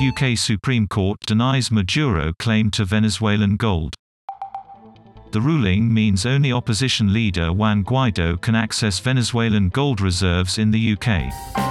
UK Supreme Court denies Maduro claim to Venezuelan gold. The ruling means only opposition leader Juan Guaido can access Venezuelan gold reserves in the UK.